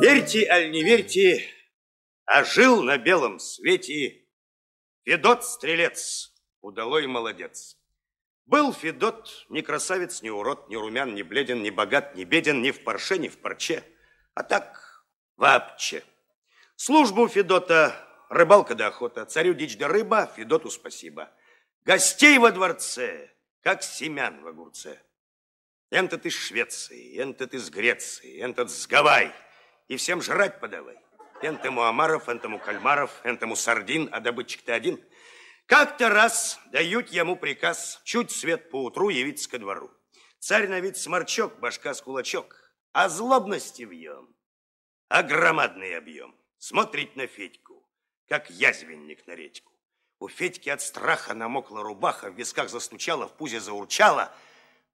Верьте, аль не верьте, а жил на белом свете Федот Стрелец, удалой молодец. Был Федот ни красавец, ни урод, ни румян, ни бледен, ни богат, ни беден, ни в парше, ни в парче, а так вообще. Службу Федота рыбалка да охота, царю дичь да рыба, Федоту спасибо. Гостей во дворце, как семян в огурце. Энтот из Швеции, энтот из Греции, энтот с Гавай. И всем жрать подавай. Энтому омаров, энтому кальмаров, энтому сардин, а добытчик-то один – как-то раз дают ему приказ чуть свет по утру явиться ко двору. Царь на вид сморчок, башка с кулачок, а злобности в нем, а громадный объем. Смотрит на Федьку, как язвенник на редьку. У Федьки от страха намокла рубаха, в висках застучала, в пузе заурчала.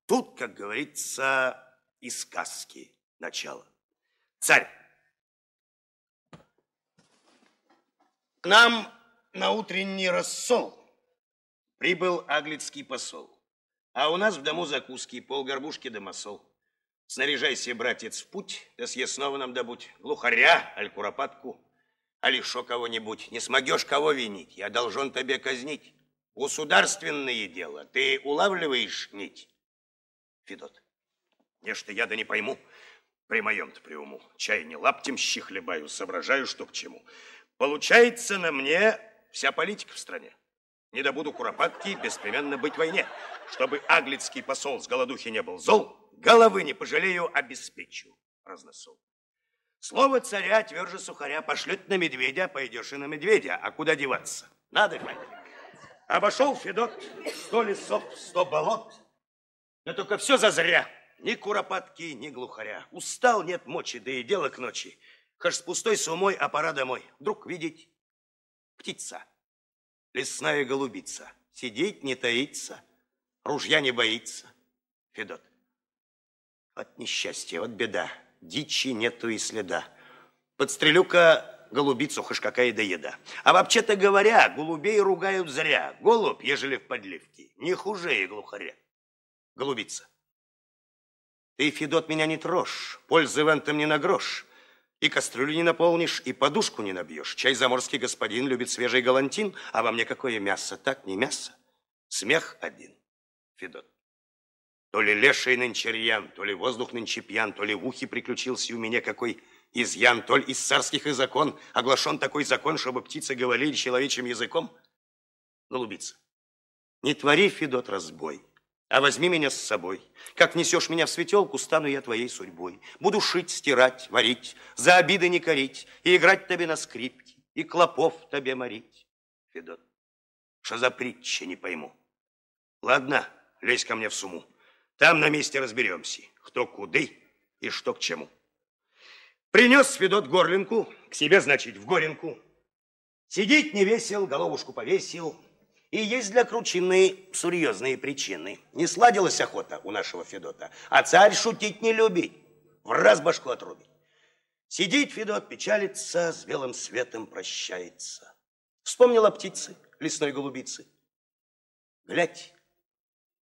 Тут, как говорится, из сказки начало. Царь, нам на утренний рассол прибыл аглицкий посол. А у нас в дому закуски, полгорбушки да масол. Снаряжайся, братец, в путь, да съест снова нам добудь глухаря, аль куропатку, али шо кого-нибудь. Не смогешь кого винить, я должен тебе казнить. Государственное дело, ты улавливаешь нить? Федот, нечто я да не пойму, при моем-то при уму. Чай не лаптем щи хлебаю, соображаю, что к чему. Получается на мне вся политика в стране. Не добуду куропатки, беспременно быть в войне. Чтобы аглицкий посол с голодухи не был зол, головы не пожалею, обеспечу разносол. Слово царя тверже сухаря пошлет на медведя, пойдешь и на медведя. А куда деваться? Надо, Федя. Обошел Федот сто лесов, сто болот. Но только все зазря. Ни куропатки, ни глухаря. Устал, нет мочи, да и дело к ночи. Хаш с пустой сумой, а пора домой. Вдруг видеть птица, лесная голубица, сидеть не таится, ружья не боится. Федот, от несчастья, от беда, дичи нету и следа. Подстрелю-ка голубицу, хоть какая да еда. А вообще-то говоря, голубей ругают зря. Голубь, ежели в подливке, не хуже и глухаря. Голубица. Ты, Федот, меня не трожь, пользы в этом не на грош. И кастрюлю не наполнишь, и подушку не набьешь. Чай заморский господин любит свежий галантин, а во мне какое мясо? Так, не мясо. Смех один. Федот. То ли леший нынче рьян, то ли воздух нынче пьян, то ли в ухе приключился у меня какой изъян, то ли из царских и закон оглашен такой закон, чтобы птицы говорили человечьим языком. Голубица, не твори, Федот, разбой. А возьми меня с собой. Как несешь меня в светелку, стану я твоей судьбой. Буду шить, стирать, варить, за обиды не корить, и играть тебе на скрипке, и клопов тебе морить. Федот, что за притча, не пойму. Ладно, лезь ко мне в суму. Там на месте разберемся, кто куды и что к чему. Принес Федот горлинку, к себе, значит, в горенку. Сидеть не весел, головушку повесил, и есть для кручины серьезные причины. Не сладилась охота у нашего Федота, а царь шутить не любит, в раз башку отрубит. Сидит Федот, печалится, с белым светом прощается. Вспомнила птицы, лесной голубицы. Глядь,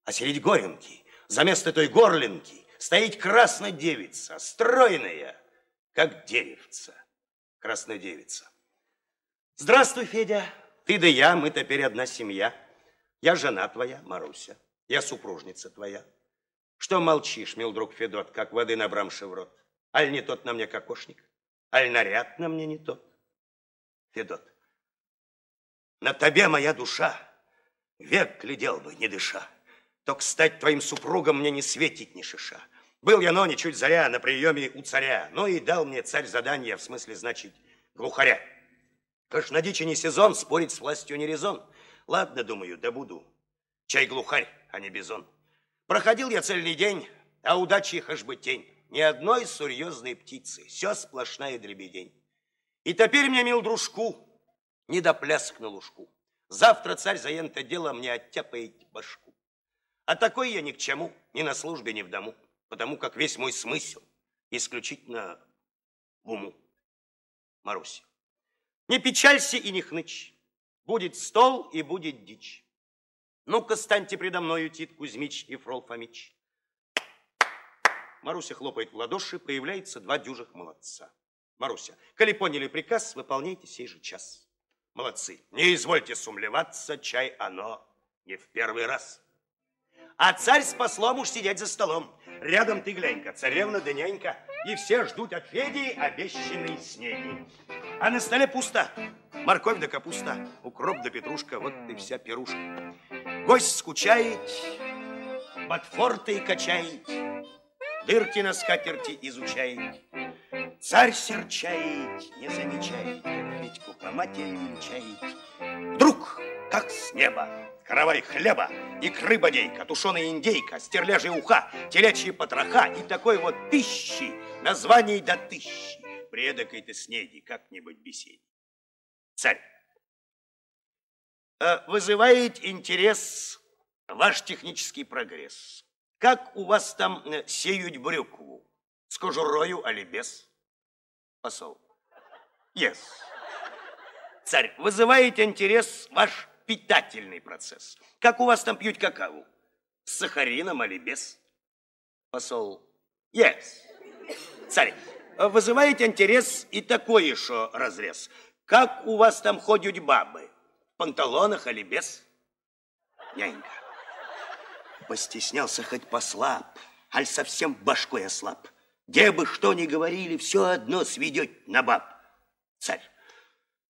а среди горенки, за место той горлинки, стоит красная девица, стройная, как деревца. Красная девица. Здравствуй, Федя. Ты да я, мы теперь одна семья. Я жена твоя, Маруся. Я супружница твоя. Что молчишь, мил друг Федот, как воды набрамши в рот? Аль не тот на мне кокошник? Аль наряд на мне не тот? Федот, на тебе моя душа век глядел бы, не дыша. Только стать твоим супругом мне не светить ни шиша. Был я, но ничуть заря, на приеме у царя. Ну и дал мне царь задание, в смысле, значит, глухаря. Каш на дичи не сезон, спорить с властью не резон. Ладно, думаю, да буду. Чай глухарь, а не бизон. Проходил я цельный день, а удачи их аж бы тень. Ни одной серьезной птицы, все сплошная дребедень. И теперь мне, мил дружку, не до плясок на лужку. Завтра царь за это дело мне оттяпает башку. А такой я ни к чему, ни на службе, ни в дому, потому как весь мой смысл исключительно в уму. Маруся. Не печалься и не хнычь. Будет стол и будет дичь. Ну-ка, станьте предо мною, Тит Кузьмич и Фрол Фомич. Маруся хлопает в ладоши, появляется два дюжих молодца. Маруся, коли поняли приказ, выполняйте сей же час. Молодцы, не извольте сумлеваться, чай оно не в первый раз. А царь с послом уж сидеть за столом. Рядом ты глянь-ка, царевна да нянька. И все ждут от Феди обещанной снеги. А на столе пусто. Морковь да капуста, укроп да петрушка, вот и вся пирушка. Гость скучает, ботфорты качает, дырки на скатерти изучает. Царь серчает, не замечает, как Федьку по матери венчает. Вдруг, как с неба, каравай хлеба, икры бодейка, тушеная индейка, стерляжья уха, телячьи потроха и такой вот пищи, названий до тысячи. При эдакой-то снеди как-нибудь беседе. Царь. Э, вызывает интерес ваш технический прогресс. Как у вас там э, сеют брюкву? С кожурою, али без? Посол. Yes. Царь, вызывает интерес ваш питательный процесс. Как у вас там пьют какао? С сахарином или без? Посол. Yes. Царь, вызывает интерес и такой еще разрез. Как у вас там ходят бабы? В панталонах или без? Нянька. Постеснялся хоть послаб, аль совсем башкой ослаб. Где бы что ни говорили, все одно сведет на баб. Царь,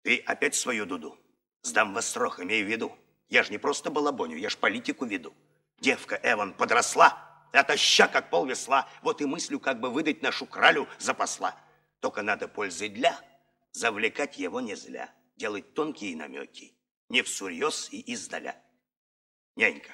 ты опять свою дуду. Сдам вас срок, имею в виду. Я ж не просто балабоню, я ж политику веду. Девка Эван подросла, отоща, как пол весла. Вот и мыслю, как бы выдать нашу кралю за посла. Только надо пользы для, завлекать его не зля, делать тонкие намеки, не всерьез и издаля. Нянька,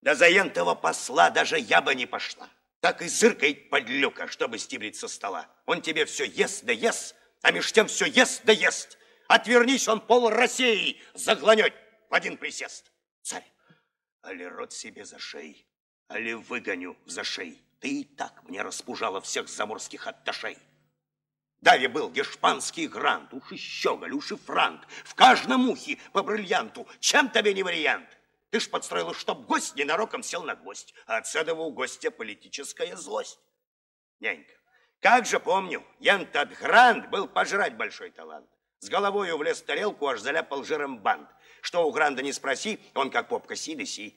да за ентого посла даже я бы не пошла. Так и зыркает подлюка, чтобы стибрить со стола. Он тебе все ест да ест, а меж тем все ест да ест. Отвернись, он пол России загланет в один присест. Царь, али рот себе за шеи, али выгоню за шеи. Ты и так мне распужала всех заморских атташей. Даве был гешпанский грант, уж и щеголь, уж и франт. В каждом ухе по бриллианту. Чем тебе не вариант? Ты ж подстроила, чтоб гость ненароком сел на гвоздь, а от этого у гостя политическая злость. Нянька, как же помню, ян тот грант был пожрать большой талант. С головой влез в тарелку, аж заляпал жиром бант. Что у Гранда не спроси, он как попка си да си.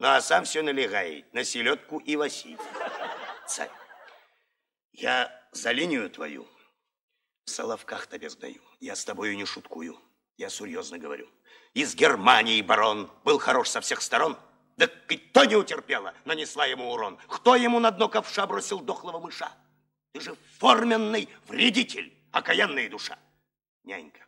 Ну, а сам все налегает на селедку и лоси. Царь, я за линию твою в соловках тебе сдаю. Я с тобою не шуткую, я серьезно говорю. Из Германии барон был хорош со всех сторон. Да кто не утерпела, нанесла ему урон. Кто ему на дно ковша бросил дохлого мыша? Ты же форменный вредитель, окаянная душа нянька.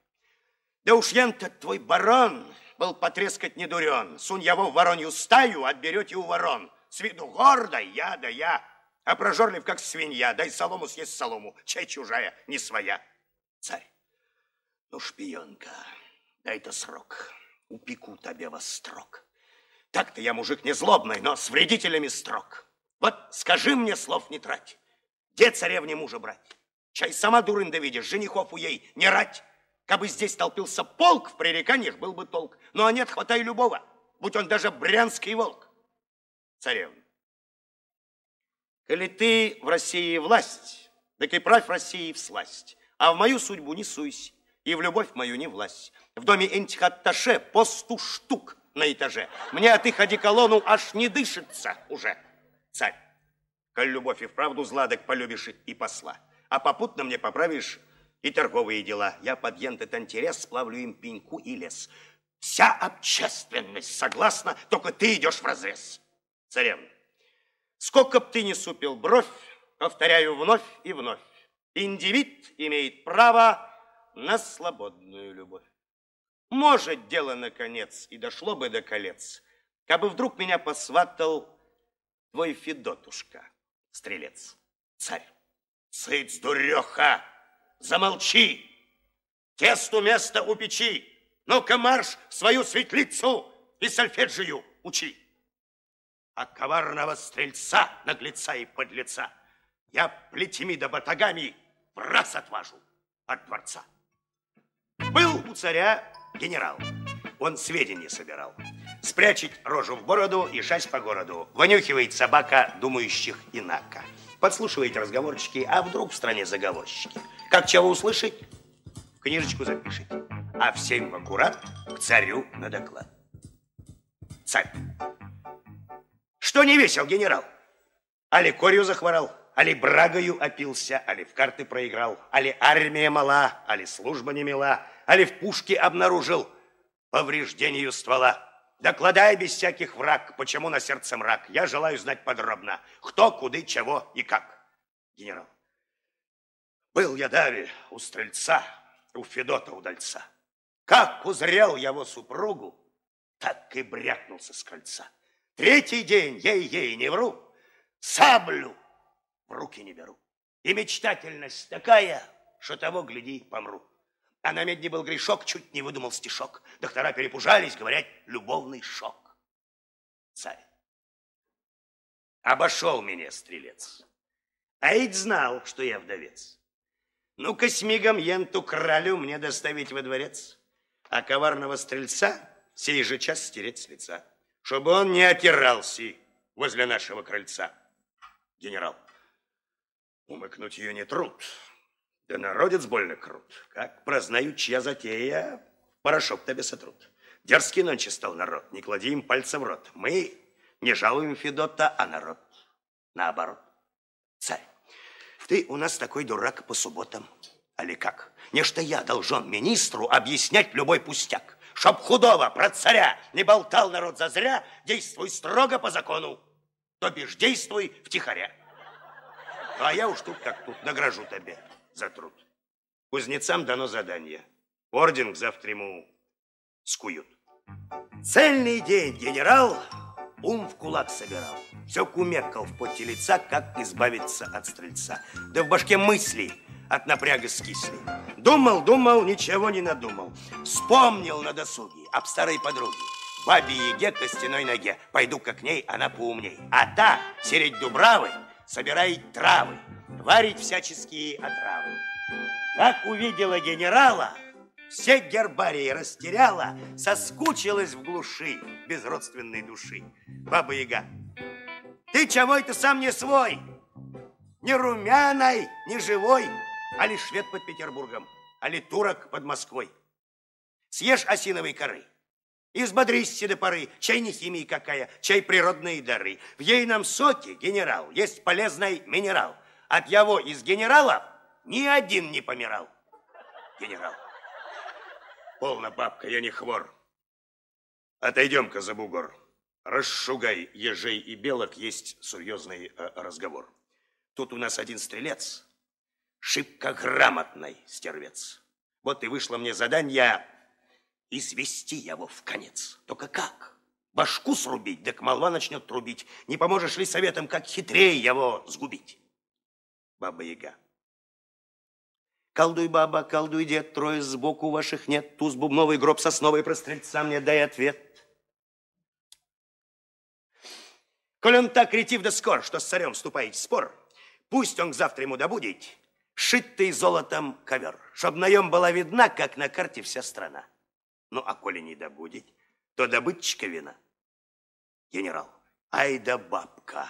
Да уж ян-то твой барон был потрескать не дурен. Сунь его в воронью стаю, отберете у ворон. С виду гордо, я да я, а прожорлив, как свинья. Дай солому съесть солому, чай чужая, не своя. Царь, ну, шпионка, дай-то срок, упеку тебе во строк. Так-то я мужик не злобный, но с вредителями строк. Вот скажи мне, слов не трать, где царевне мужа брать? Чай сама дурында видишь, женихов у ей не рать. Кабы здесь толпился полк, в пререканиях был бы толк. Ну, а нет, хватай любого, будь он даже брянский волк. Царевна, коли ты в России власть, так и правь России в сласть, а в мою судьбу не суйся, и в любовь мою не власть. В доме этих атташе по сту штук на этаже. Мне от их одеколону аж не дышится уже. Царь, коль любовь и вправду зладок полюбишь и посла, а попутно мне поправишь и торговые дела. Я под этот интерес сплавлю им пеньку и лес. Вся общественность согласна, только ты идешь в разрез. Царевна, сколько б ты не супил бровь, повторяю вновь и вновь, индивид имеет право на свободную любовь. Может, дело наконец и дошло бы до колец, как бы вдруг меня посватал твой Федотушка, стрелец, царь. Цыц, дуреха! Замолчи! Тесту место у печи! Ну-ка марш свою светлицу и сольфеджию учи! А коварного стрельца, наглеца и подлеца я плетями да батагами в раз отважу от дворца. Был у царя генерал, он сведения собирал. спрячет рожу в бороду и шась по городу. Вонюхивает собака думающих инако. Подслушиваете разговорчики, а вдруг в стране заговорщики. Как чего услышать, книжечку запишите. А всем в аккурат к царю на доклад. Царь. Что не весел, генерал? Али корью захворал, али брагою опился, али в карты проиграл, али армия мала, али служба не мила, али в пушке обнаружил повреждению ствола. Докладай без всяких враг, почему на сердце мрак. Я желаю знать подробно, кто, куды, чего и как. Генерал. Был я дави у стрельца, у Федота удальца. Как узрел его супругу, так и брякнулся с кольца. Третий день, ей-ей, не вру, саблю в руки не беру. И мечтательность такая, что того, гляди, помру. А на медне был грешок, чуть не выдумал стишок. Доктора перепужались, говорят, любовный шок. Царь. Обошел меня стрелец. А ведь знал, что я вдовец. Ну-ка с мигом енту кралю мне доставить во дворец, а коварного стрельца сей же час стереть с лица, чтобы он не отирался возле нашего крыльца. Генерал, умыкнуть ее не труд, да народец больно крут. Как прознают, чья затея, порошок тебе сотрут. Дерзкий нонче стал народ, не клади им пальца в рот. Мы не жалуем Федота, а народ наоборот. Царь, ты у нас такой дурак по субботам. Али как? Нечто я должен министру объяснять любой пустяк. Чтоб худого про царя не болтал народ зазря, действуй строго по закону, то бишь действуй втихаря. А я уж тут как тут награжу тебе за труд. Кузнецам дано задание. Орден завтра ему скуют. Цельный день генерал ум в кулак собирал. Все кумекал в поте лица, как избавиться от стрельца. Да в башке мысли от напряга скисли. Думал, думал, ничего не надумал. Вспомнил на досуге об старой подруге. Бабе Еге костяной ноге. Пойду-ка к ней, она поумней. А та, сереть дубравы, собирает травы варить всяческие отравы. Как увидела генерала, все гербарии растеряла, соскучилась в глуши без родственной души. Баба Яга, ты чего это сам не свой? Ни румяной, ни живой, а ли швед под Петербургом, а ли турок под Москвой. Съешь осиновой коры, Избодрись до поры, чай не химии какая, чай природные дары. В ейном соке, генерал, есть полезный минерал. От его из генерала ни один не помирал. Генерал. Полно, бабка, я не хвор. Отойдем-ка за бугор. Расшугай ежей и белок, есть серьезный э, разговор. Тут у нас один стрелец, шибко грамотный стервец. Вот и вышло мне задание извести его в конец. Только как? Башку срубить, да молва начнет трубить. Не поможешь ли советом, как хитрее его сгубить? Баба-яга. Колдуй, баба, колдуй, дед, трое сбоку ваших нет. Туз бубновый, гроб сосновый, про стрельца мне дай ответ. Коль он так ретив да скор, что с царем вступает в спор, пусть он завтра ему добудет шитый золотом ковер, чтоб на нем была видна, как на карте вся страна. Ну, а коли не добудет, то добытчика вина. Генерал, ай да бабка,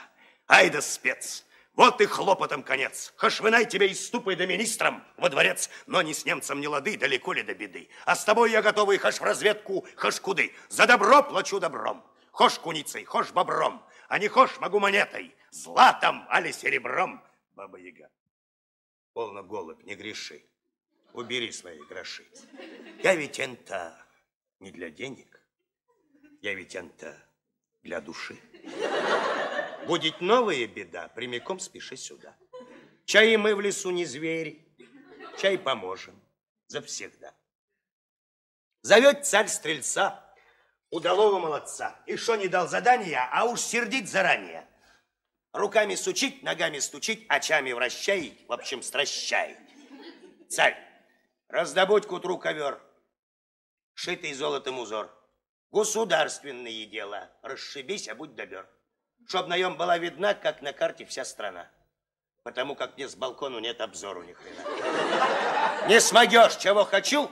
ай да спец, вот и хлопотом конец. Хошвынай тебя из ступой да министром во дворец, но не с немцем не лады, далеко ли до беды. А с тобой я готовый хош в разведку, хош куды. За добро плачу добром. Хош куницей, хош бобром, а не хош могу монетой, златом, али серебром. Баба-яга, полно голубь, не греши. Убери свои гроши. Я ведь это не для денег, я ведь это для души. Будет новая беда, прямиком спеши сюда. Чай мы в лесу не звери, чай поможем завсегда. Зовет царь стрельца, удалого молодца, и что не дал задания, а уж сердит заранее. Руками сучить, ногами стучить, очами вращает, в общем, стращает. Царь, раздобудь к утру ковер, шитый золотом узор. Государственные дела, расшибись, а будь добер чтоб на нем была видна, как на карте вся страна. Потому как мне с балкону нет обзору ни хрена. Не смогешь, чего хочу,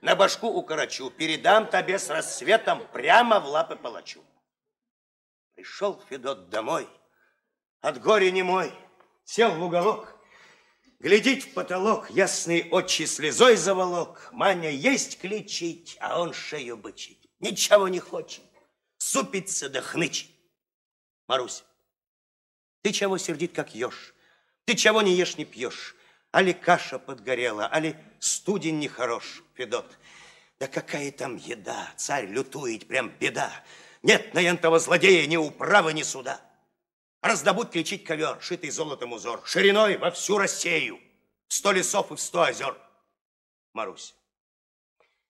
на башку укорочу, передам тебе с рассветом прямо в лапы палачу. Пришел Федот домой, от горя немой, сел в уголок, глядит в потолок, ясный очи слезой заволок. Маня есть кличить, а он шею бычить, ничего не хочет, супится да хнычит. Маруся, ты чего сердит, как еж? Ты чего не ешь, не пьешь? Али каша подгорела, али студень нехорош, Федот. Да какая там еда, царь лютует, прям беда. Нет на ентого злодея ни управы, ни суда. Раздобудь лечить ковер, шитый золотом узор, шириной во всю Россию, в сто лесов и в сто озер. Маруся,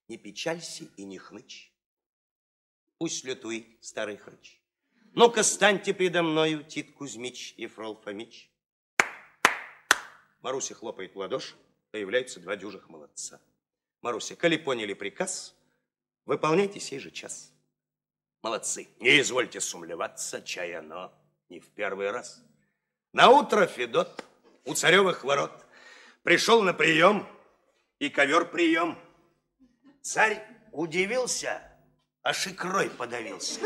не печалься и не хнычь. Пусть лютует старый хрыч. Ну-ка, станьте предо мною, Тит Кузьмич и Фрол Фомич. Маруся хлопает в ладоши, появляются два дюжих молодца. Маруся, коли поняли приказ, выполняйте сей же час. Молодцы, не извольте сумлеваться, чай оно не в первый раз. На утро Федот у царевых ворот пришел на прием, и ковер прием. Царь удивился, аж икрой подавился.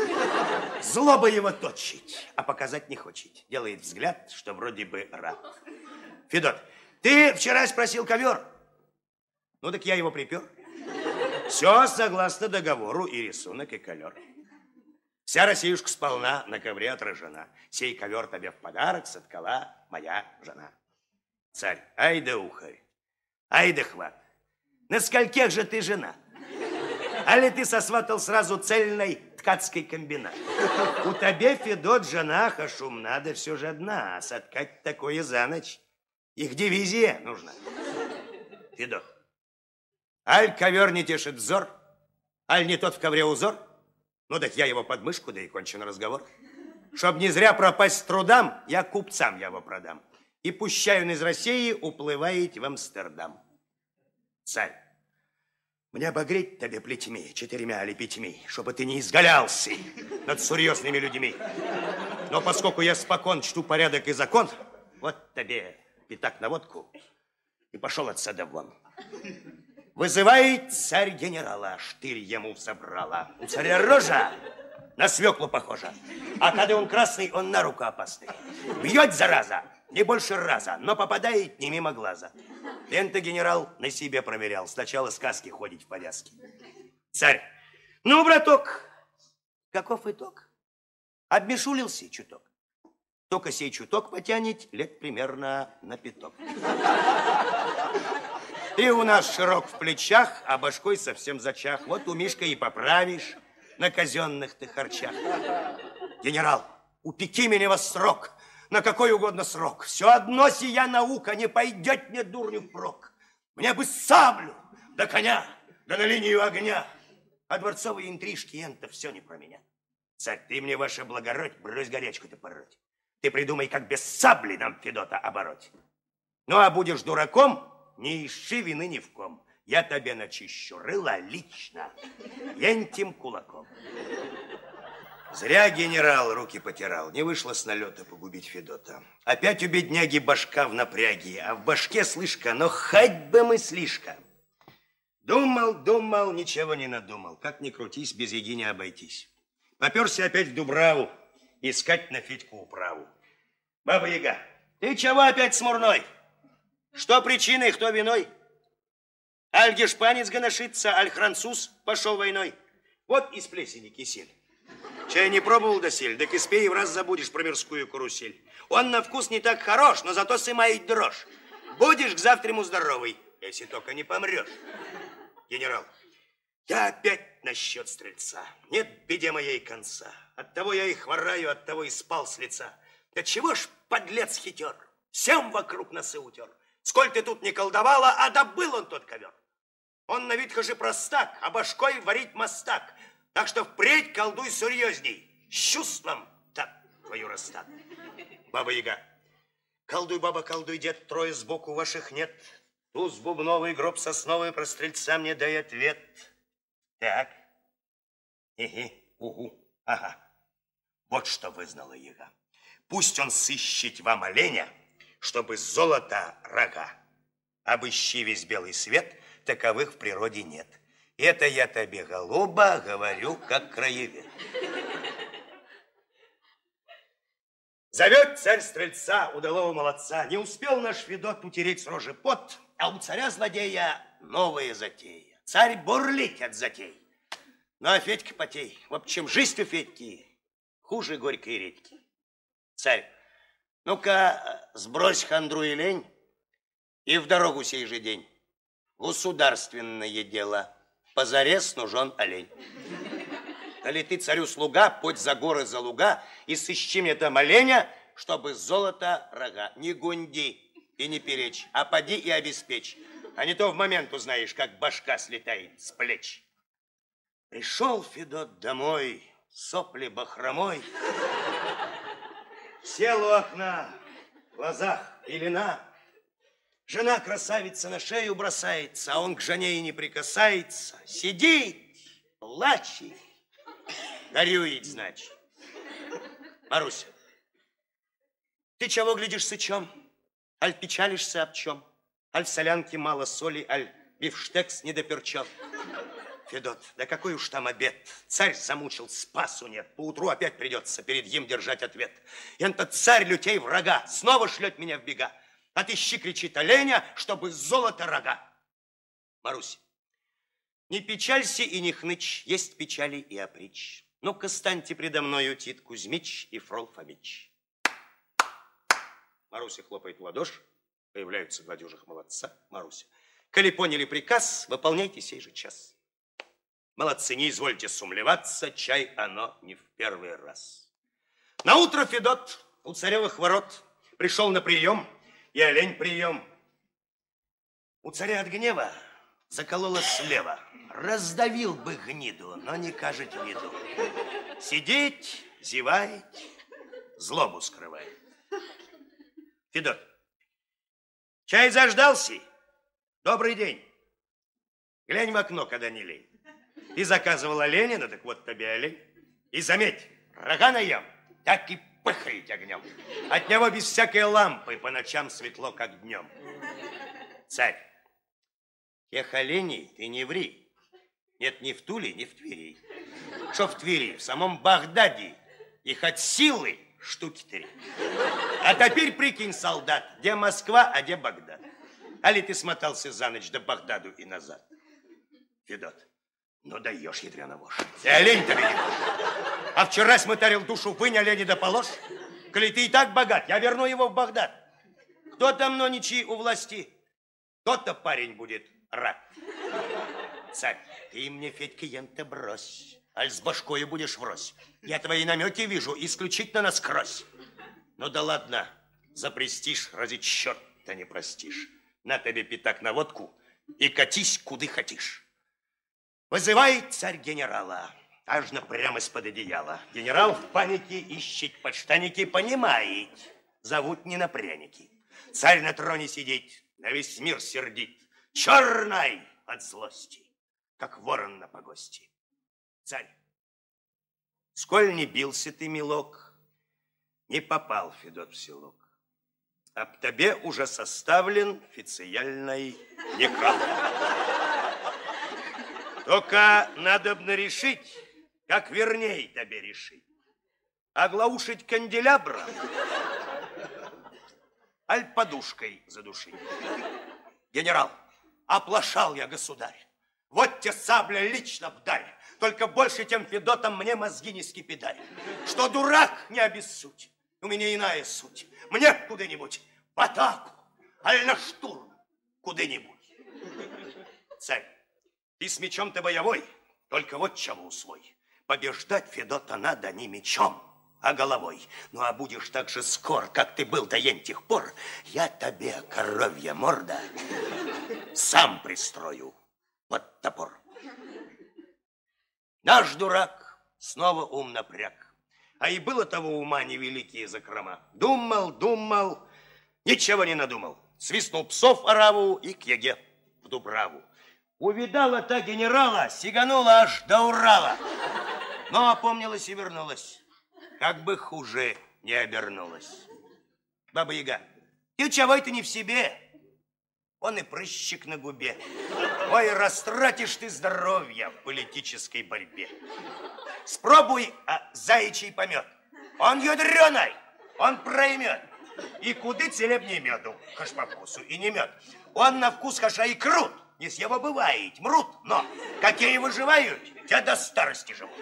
Злоба его точить, а показать не хочет. Делает взгляд, что вроде бы рад. Федот, ты вчера спросил ковер. Ну так я его припер. Все согласно договору и рисунок, и колер. Вся Россиюшка сполна на ковре отражена. Сей ковер тебе в подарок соткала моя жена. Царь, ай да ухарь, ай да хват. На скольких же ты жена? А ли ты сосватал сразу цельной ткацкой комбинат? У тебя, Федот, жена, шум надо все же одна, а соткать такое за ночь. Их дивизия нужна. Федот, аль ковер не тешит взор, аль не тот в ковре узор? Ну так я его под мышку, да и кончен разговор. Чтоб не зря пропасть трудам, я купцам его продам. И пущаю из России уплывает в Амстердам. Царь, мне обогреть тебе плетьми, четырьмя или пятьми, чтобы ты не изгалялся над серьезными людьми. Но поскольку я спокон чту порядок и закон, вот тебе пятак на водку и пошел от сада вон. Вызывает царь генерала, штырь ему забрала. У царя рожа на свеклу похожа. А когда он красный, он на руку опасный. Бьет, зараза, не больше раза, но попадает не мимо глаза. Лента генерал на себе проверял. Сначала сказки ходить в повязке. Царь, ну, браток, каков итог? Обмешулился чуток. Только сей чуток потянет лет примерно на пяток. Ты у нас широк в плечах, а башкой совсем зачах. Вот у Мишка и поправишь на казенных ты харчах. Генерал, упеки меня во срок, на какой угодно срок. Все одно сия наука не пойдет мне дурню впрок. Мне бы саблю, да коня, да на линию огня. А дворцовые интрижки, это все не про меня. Царь, ты мне, ваше благородь, брось горячку-то пороть. Ты придумай, как без сабли нам Федота обороть. Ну, а будешь дураком, не ищи вины ни в ком. Я тебе начищу рыло лично, ентим кулаком. Зря генерал руки потирал. Не вышло с налета погубить Федота. Опять у бедняги башка в напряге, а в башке слышка, но хоть бы мыслишка. Думал, думал, ничего не надумал. Как ни крутись, без еги не обойтись. Поперся опять в Дубраву, искать на Федьку управу. Баба Яга, ты чего опять смурной? Что причиной, кто виной? Аль гешпанец гоношится, аль француз пошел войной. Вот из плесени кисель. Чай не пробовал досель, да испей, в раз забудешь про мирскую карусель. Он на вкус не так хорош, но зато сымает дрожь. Будешь к завтраму здоровый, если только не помрешь. Генерал, я опять насчет стрельца. Нет беде моей конца. Оттого я и хвораю, оттого и спал с лица. Да чего ж, подлец хитер, всем вокруг носы утер. Сколь ты тут не колдовала, а добыл он тот ковер. Он на вид хожи простак, а башкой варить мастак. Так что впредь колдуй серьезней. С чувством так твою расстат. Баба Яга. Колдуй, баба, колдуй, дед, трое сбоку ваших нет. Туз бубновый, гроб сосновый, про стрельца мне дай ответ. Так. Иги, угу, ага. Вот что вызнала Яга. Пусть он сыщет вам оленя, чтобы золото рога. Обыщи весь белый свет, таковых в природе нет. Это я тебе, голуба, говорю, как краевед. Зовет царь стрельца, удалого молодца. Не успел наш Федот утереть с рожи пот, а у царя-злодея новая затея. Царь бурлить от затей. Ну, а Федька потей. В общем, жизнь у Федьки хуже горькой редьки. Царь, ну-ка, сбрось хандру и лень и в дорогу сей же день. Государственное дело. Позарез нужен олень. Коли ты царю слуга, подь за горы, за луга, и сыщи мне там оленя, чтобы золото рога. Не гунди и не перечь, а поди и обеспечь. А не то в момент узнаешь, как башка слетает с плеч. Пришел Федот домой, сопли бахромой, сел у окна, в глазах пелена. Жена красавица на шею бросается, а он к жене и не прикасается. Сидит, плачет, горюет, значит. Маруся, ты чего глядишь сычом? Аль печалишься об чем? Аль в солянке мало соли, аль бифштекс недоперчен? Федот, да какой уж там обед. Царь замучил, спасу нет. Поутру опять придется перед ним держать ответ. И этот царь лютей врага снова шлет меня в бега. Отыщи, кричит оленя, чтобы золото рога. Маруся, не печалься и не хнычь, есть печали и опричь. Ну-ка, станьте предо мною, Тит Кузьмич и Фрол Фомич. Маруся хлопает в ладошь, появляются два дюжих молодца. Маруся, коли поняли приказ, выполняйте сей же час. Молодцы, не извольте сумлеваться, чай оно не в первый раз. На утро Федот у царевых ворот пришел на прием, и олень прием. У царя от гнева заколола слева. Раздавил бы гниду, но не кажет виду. Сидеть, зевает, злобу скрывает. Федот, чай заждался? Добрый день. Глянь в окно, когда не лень. Ты заказывала Ленина, так вот тебе олень. И заметь, рога наем, так и пыхает огнем. От него без всякой лампы по ночам светло, как днем. Царь, тех оленей ты не ври. Нет ни в Туле, ни в Твери. Что в Твери? В самом Багдаде. Их от силы штуки три. А теперь прикинь, солдат, где Москва, а где Багдад. Али ты смотался за ночь до Багдаду и назад? Федот, ну даешь, ядрена вошь. И олень-то ведь. А вчера смотрел душу, вынь оленя положь. Коли ты и так богат, я верну его в Багдад. Кто там ноничий у власти? Тот-то парень будет рад. Царь, ты мне, Федька, ента брось. Аль с башкою будешь врозь. Я твои намеки вижу исключительно насквозь. Ну да ладно, за престиж ради черта не простишь. На тебе пятак на водку и катись, куды хотишь. Вызывает царь генерала, аж на прямо из-под одеяла. Генерал в панике ищет подштаники, понимает, зовут не на пряники. Царь на троне сидит, на весь мир сердит, черный от злости, как ворон на погости. Царь, сколь не бился ты, милок, не попал Федот в селок. Об тебе уже составлен официальный некролог. Только надо бы решить, как верней тебе решить. Оглаушить канделябра, аль подушкой задушить. Генерал, оплошал я, государь. Вот те сабля лично вдарь. Только больше тем Федотом мне мозги не скипидай. Что дурак, не обессудь. У меня иная суть. Мне куда-нибудь в атаку, аль на штурм, куда-нибудь. Царь, ты с мечом ты боевой, только вот чего усвой. Побеждать Федота надо не мечом, а головой. Ну, а будешь так же скор, как ты был до тех пор, я тебе, коровья морда, сам пристрою под топор. Наш дурак снова ум напряг. А и было того ума невеликие закрома. Думал, думал, ничего не надумал. Свистнул псов ораву и к яге в Дубраву. Увидала та генерала, сиганула аж до Урала. Но опомнилась и вернулась. Как бы хуже не обернулась. Баба Яга, ты чего это не в себе? Он и прыщик на губе. Ой, растратишь ты здоровье в политической борьбе. Спробуй а, заячий помет. Он ядреный, он проймет. И куды целебнее меду, хаш по вкусу, и не мед. Он на вкус хаша и крут. Не с его бывает, мрут, но какие выживают, те до старости живут.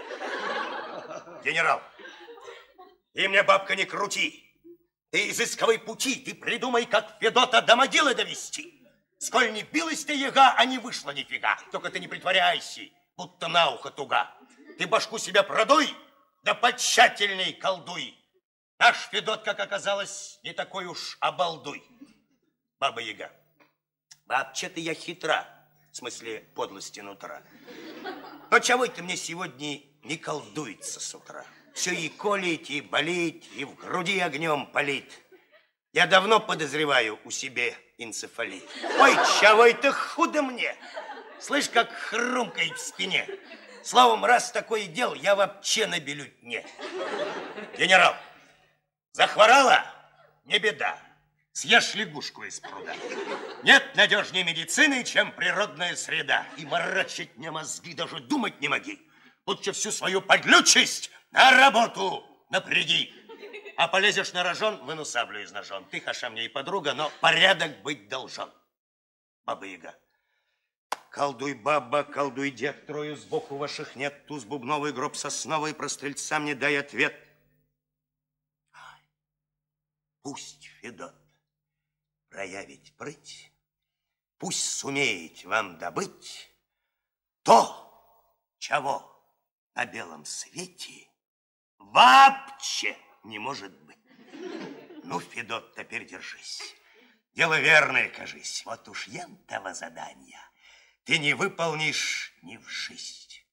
Генерал, и мне, бабка, не крути. Ты изысковой пути, ты придумай, как Федота до могилы довести. Сколь не билась ты яга, а не вышла нифига. Только ты не притворяйся, будто на ухо туга. Ты башку себя продуй, да потщательней колдуй. Наш Федот, как оказалось, не такой уж обалдуй. Баба Яга, вообще-то я хитра, в смысле подлости нутра. Но чего ты мне сегодня не колдуется с утра? Все и колит, и болит, и в груди огнем палит. Я давно подозреваю у себе энцефалит. Ой, чего это худо мне? Слышь, как хрумкает в спине. Словом, раз такое дел, я вообще на не. Генерал, захворала? Не беда. Съешь лягушку из пруда. Нет надежнее медицины, чем природная среда. И морочить мне мозги даже думать не моги. Лучше всю свою подлючесть на работу напряги. А полезешь на рожон, выну саблю из ножон. Ты, хаша, мне и подруга, но порядок быть должен. Баба-яга. Колдуй, баба, колдуй, дед, трою сбоку ваших нет. Туз бубновый, гроб сосновый, про стрельца мне дай ответ. Пусть Федот проявить прыть, пусть сумеет вам добыть то, чего на белом свете вообще не может быть. Ну, Федот, теперь держись. Дело верное, кажись. Вот уж ентого задания ты не выполнишь ни в жизнь.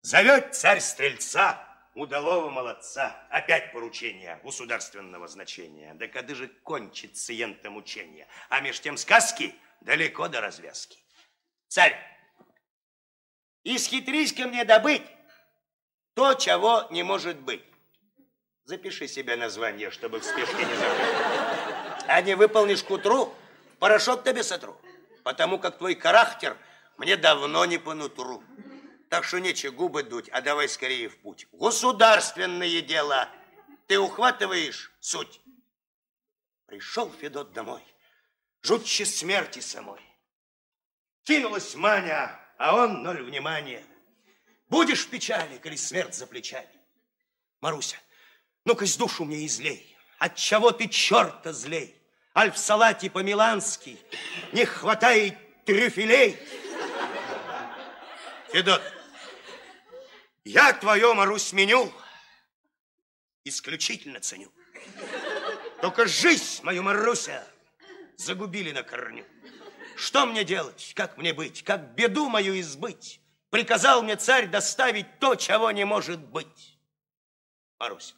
Зовет царь стрельца, удалого молодца, опять поручение государственного значения. Да когда же кончится ента мучение? А меж тем сказки далеко до развязки. Царь, исхитрись ко мне добыть то, чего не может быть. Запиши себе название, чтобы в спешке не забыть. А не выполнишь к утру, порошок тебе сотру потому как твой характер мне давно не по нутру. Так что нечего губы дуть, а давай скорее в путь. Государственные дела. Ты ухватываешь суть. Пришел Федот домой, жутче смерти самой. Кинулась Маня, а он ноль внимания. Будешь в печали, коли смерть за плечами. Маруся, ну-ка с душу мне излей. Отчего ты черта злей? аль в салате по-милански не хватает трюфелей. Федот, я твое, Марусь, меню исключительно ценю. Только жизнь мою, Маруся, загубили на корню. Что мне делать, как мне быть, как беду мою избыть? Приказал мне царь доставить то, чего не может быть. Маруся,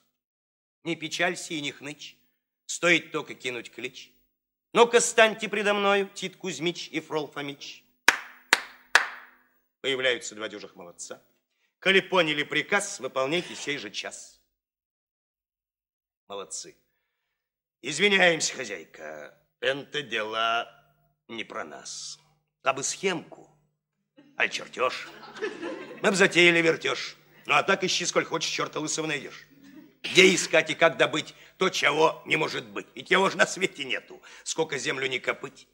не печалься и не хнычь. Стоит только кинуть клич. Ну-ка, станьте предо мною, Тит Кузьмич и Фрол Фомич. Появляются два дюжих молодца. Коли поняли приказ, выполняйте сей же час. Молодцы. Извиняемся, хозяйка, это дела не про нас. А бы схемку, а чертеж. Мы бы затеяли вертеж. Ну, а так ищи, сколь хочешь, черта лысого найдешь. Где искать и как добыть то, чего не может быть? Ведь его же на свете нету. Сколько землю не копыть.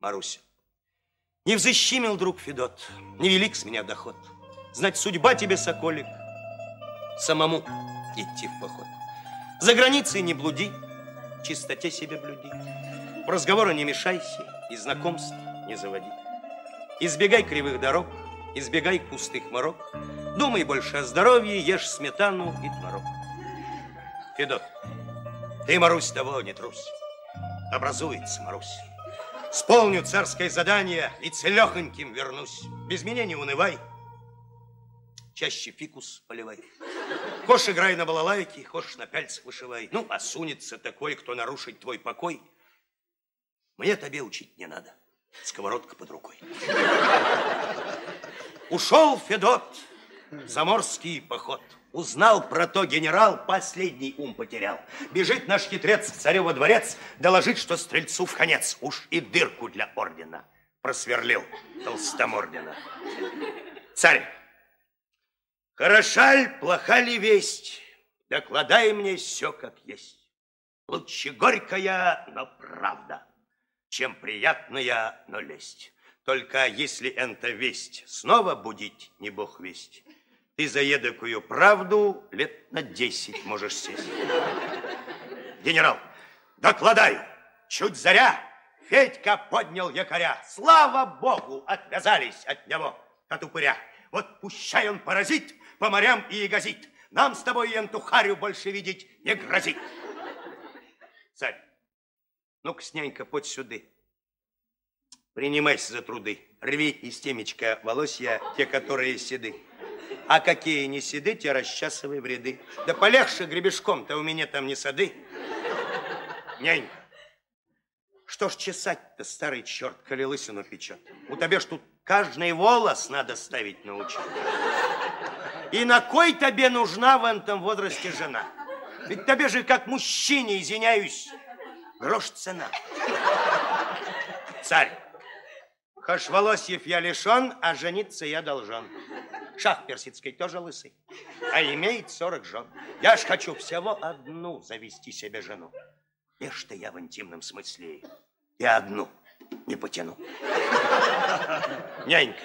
Маруся, не взыщимил, друг Федот, невелик с меня доход. Знать, судьба тебе, соколик, самому идти в поход. За границей не блуди, чистоте себе блюди. В разговоры не мешайся и знакомств не заводи. Избегай кривых дорог, избегай пустых морок. Думай больше о здоровье, ешь сметану и творог. Федот, ты, Марусь, того не трусь. Образуется, Марусь. Сполню царское задание и целехоньким вернусь. Без меня не унывай. Чаще фикус поливай. Хошь играй на балалайке, хошь на пальцах вышивай. Ну, осунется такой, кто нарушит твой покой. Мне тебе учить не надо. Сковородка под рукой. Ушел Федот в заморский поход. Узнал про то генерал, последний ум потерял. Бежит наш хитрец в царево дворец, доложить, что стрельцу в конец. Уж и дырку для ордена просверлил толстомордина. Царь, хороша ли, плоха ли весть, докладай мне все как есть. Лучше горькая, но правда, чем приятная, но лесть. Только если это весть снова будить, не бог весть, ты за едокую правду лет на десять можешь сесть. Генерал, докладаю, чуть заря, Федька поднял якоря. Слава богу, отвязались от него, от упыря. Вот пущай он паразит по морям и ягозит. Нам с тобой ентухарю больше видеть не грозит. Царь, ну-ка, снянька, подь сюды. Принимайся за труды. Рви из темечка волосья, те, которые седы. А какие не седы, те расчасывай вреды. Да полегче гребешком-то у меня там не сады. Нянька, что ж чесать-то, старый черт, коли лысину печет? У тебя ж тут каждый волос надо ставить научить. И на кой тебе нужна в этом возрасте жена? Ведь тебе же, как мужчине, извиняюсь, грош цена. Царь, хаш волосьев я лишен, а жениться я должен. Шах персидский тоже лысый, а имеет сорок жен. Я ж хочу всего одну завести себе жену. Ешь ты я в интимном смысле и одну не потяну. Нянька,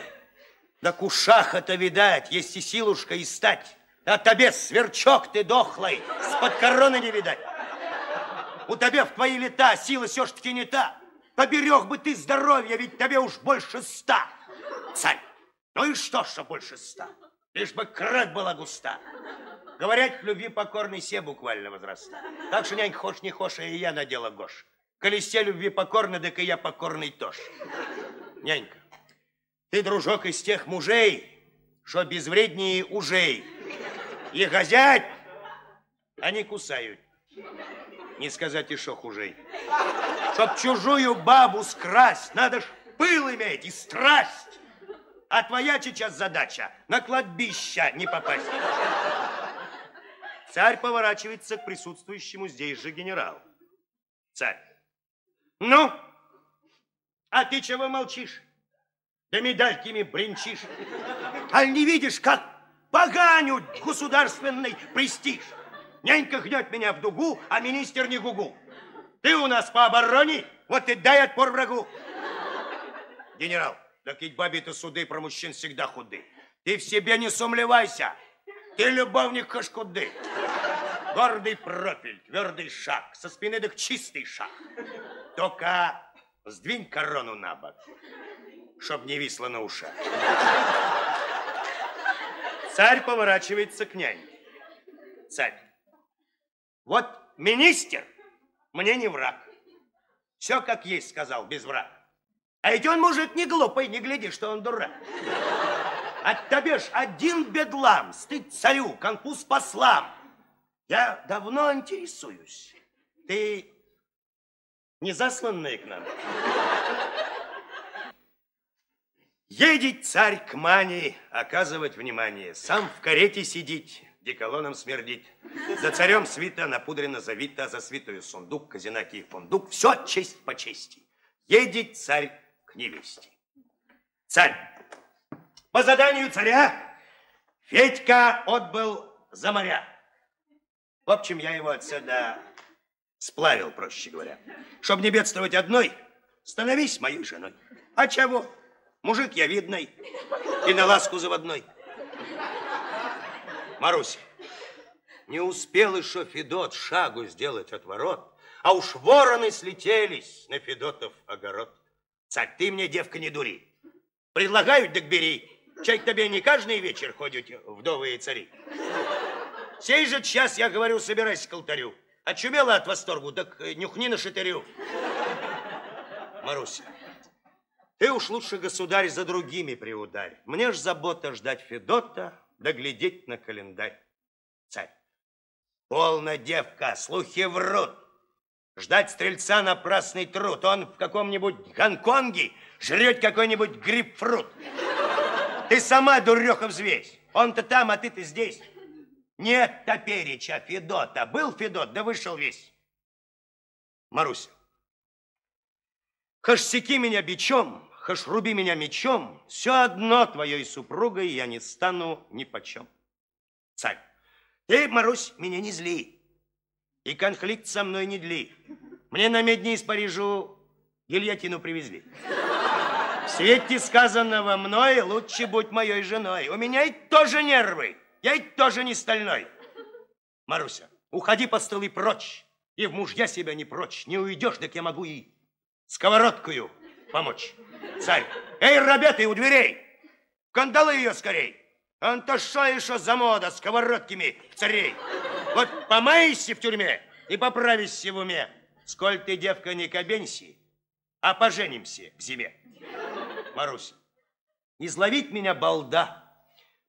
да кушаха-то, видать, есть и силушка и стать. А тебе сверчок ты дохлый, с-под короны не видать. У тебя в твои лета сила все-таки не та. Поберег бы ты здоровье, ведь тебе уж больше ста. Царь, ну и что, что больше ста? Лишь бы кровь была густа. Говорят, в любви покорный все буквально возраста. Так что, нянька, хошь не хошь, и я надела гош. Коли все любви покорны, так и я покорный тоже. Нянька, ты, дружок, из тех мужей, что безвреднее ужей. И газять они кусают. Не сказать еще хужей. Чтоб чужую бабу скрасть, надо ж пыл иметь и страсть. А твоя сейчас задача на кладбище не попасть. Царь поворачивается к присутствующему здесь же генералу. Царь. Ну, а ты чего молчишь? Да медальками бренчишь. А не видишь, как поганют государственный престиж? Нянька гнет меня в дугу, а министр не гугу. Ты у нас по обороне, вот и дай отпор врагу. Генерал, да ведь бабе-то суды про мужчин всегда худы. Ты в себе не сумлевайся. Ты любовник Кашкуды. Гордый профиль, твердый шаг, со спины так чистый шаг. Только сдвинь корону на бок, чтоб не висло на ушах. Царь поворачивается к няньке. Царь, вот министр мне не враг. Все как есть, сказал, без врага. А ведь он мужик не глупый, не гляди, что он дурак. От тебя ж один бедлам, стыд царю, конфуз послам. Я давно интересуюсь. Ты не засланный к нам? Едет царь к мане, оказывать внимание. Сам в карете сидит, деколоном смердит. За царем свита напудрено завита, за свитую сундук, казинаки и фундук. Все честь по чести. Едет царь к невесте. Царь, по заданию царя Федька отбыл за моря. В общем, я его отсюда сплавил, проще говоря. Чтобы не бедствовать одной, становись моей женой. А чего? Мужик я видный и на ласку заводной. Маруся, не успел еще Федот шагу сделать от ворот, а уж вороны слетелись на Федотов огород. Царь, ты мне, девка, не дури. Предлагают, так бери. Чай к тебе не каждый вечер ходят вдовые цари. Сей же час, я говорю, собирайся к алтарю. Очумела от восторгу, так нюхни на шатырю. Маруся, ты уж лучше, государь, за другими приударь. Мне ж забота ждать Федота, да глядеть на календарь. Царь, полна девка, слухи врут. Ждать стрельца напрасный труд. Он в каком-нибудь Гонконге жрет какой-нибудь грейпфрут. Ты сама, дуреха, взвесь. Он-то там, а ты-то здесь. Нет топереча Федота. Был Федот, да вышел весь. Маруся, хаш секи меня бичом, хоть руби меня мечом, все одно твоей супругой я не стану ни почем. Царь, ты, Марусь, меня не зли, и конфликт со мной не дли. Мне на медне из Парижу гильотину привезли. В свете сказанного мной лучше будь моей женой. У меня и тоже нервы, я и тоже не стальной. Маруся, уходи по столы прочь, и в мужья себя не прочь. Не уйдешь, так я могу и сковородкою помочь. Царь, эй, ребята, у дверей, кандалы ее скорей. Что еще за мода сковородками царей? Вот помайся в тюрьме и поправишься в уме. Сколь ты, девка, не кабенси, а поженимся в зиме. Маруся, изловить меня балда,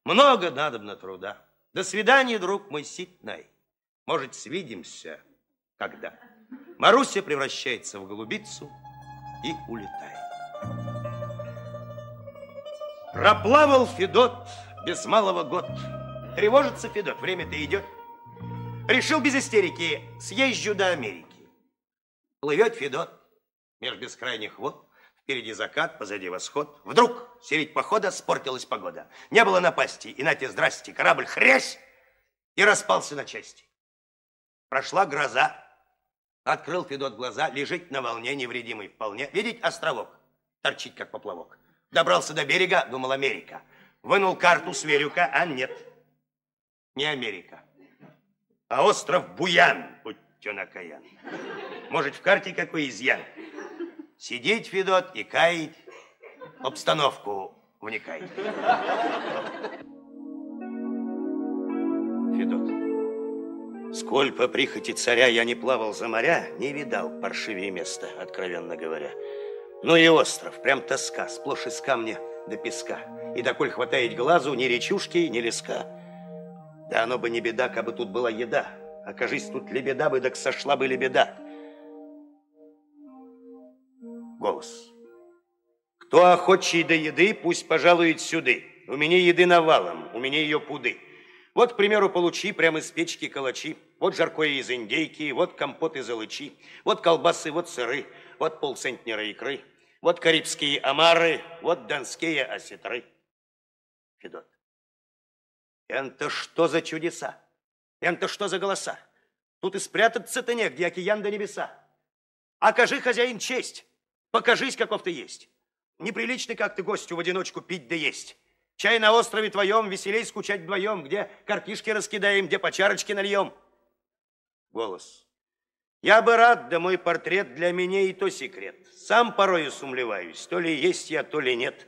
много надобно труда. До свидания, друг мой ситный. Может, свидимся когда? Маруся превращается в голубицу и улетает. Проплавал Федот без малого год. Тревожится Федот, время-то идет. Решил без истерики, съезжу до Америки. Плывет Федот меж бескрайних вод, впереди закат, позади восход. Вдруг средь похода спортилась погода. Не было напасти, и нате здрасте, корабль хрясь и распался на части. Прошла гроза, открыл Федот глаза, лежит на волне невредимый вполне. Видеть островок, торчит как поплавок. Добрался до берега, думал Америка. Вынул карту с а нет, не Америка, а остров Буян, будь он окаян. Может, в карте какой изъян? Сидеть, Федот, и каять, обстановку вникай. Федот. Сколь по прихоти царя я не плавал за моря, не видал паршивее места, откровенно говоря. Ну и остров, прям тоска, сплошь из камня до песка. И доколь хватает глазу ни речушки, ни леска. Да оно бы не беда, как бы тут была еда. Окажись, тут лебеда бы, так сошла бы лебеда. Голос. Кто охочий до еды, пусть пожалует сюды. У меня еды навалом, у меня ее пуды. Вот, к примеру, получи прямо из печки калачи. Вот жаркое из индейки, вот компот из алычи. Вот колбасы, вот сыры, вот полцентнера икры. Вот карибские омары, вот донские осетры. Федот. Это что за чудеса? Это что за голоса? Тут и спрятаться-то негде, океан до небеса. Окажи, хозяин, честь. Покажись, каков ты есть. Неприлично как ты гостю в одиночку пить да есть. Чай на острове твоем, веселей скучать вдвоем, где картишки раскидаем, где по чарочке нальем. Голос. Я бы рад, да мой портрет для меня и то секрет. Сам порою сумлеваюсь, то ли есть я, то ли нет.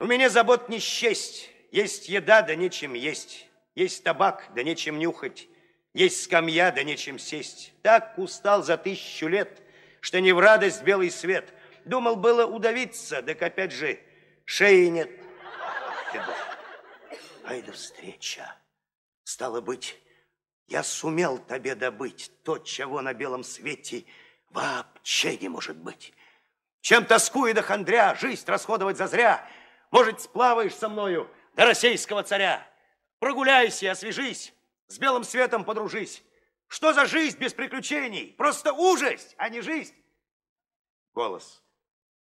У меня забот не счесть. Есть еда, да нечем есть. Есть табак, да нечем нюхать. Есть скамья, да нечем сесть. Так устал за тысячу лет, что не в радость белый свет. Думал было удавиться, так опять же шеи нет. Да встреча. Стало быть, я сумел тебе добыть то, чего на белом свете вообще не может быть. Чем тоскуя до хандря, жизнь расходовать зазря, может, сплаваешь со мною до российского царя. Прогуляйся, освежись, с белым светом подружись. Что за жизнь без приключений? Просто ужас, а не жизнь. Голос.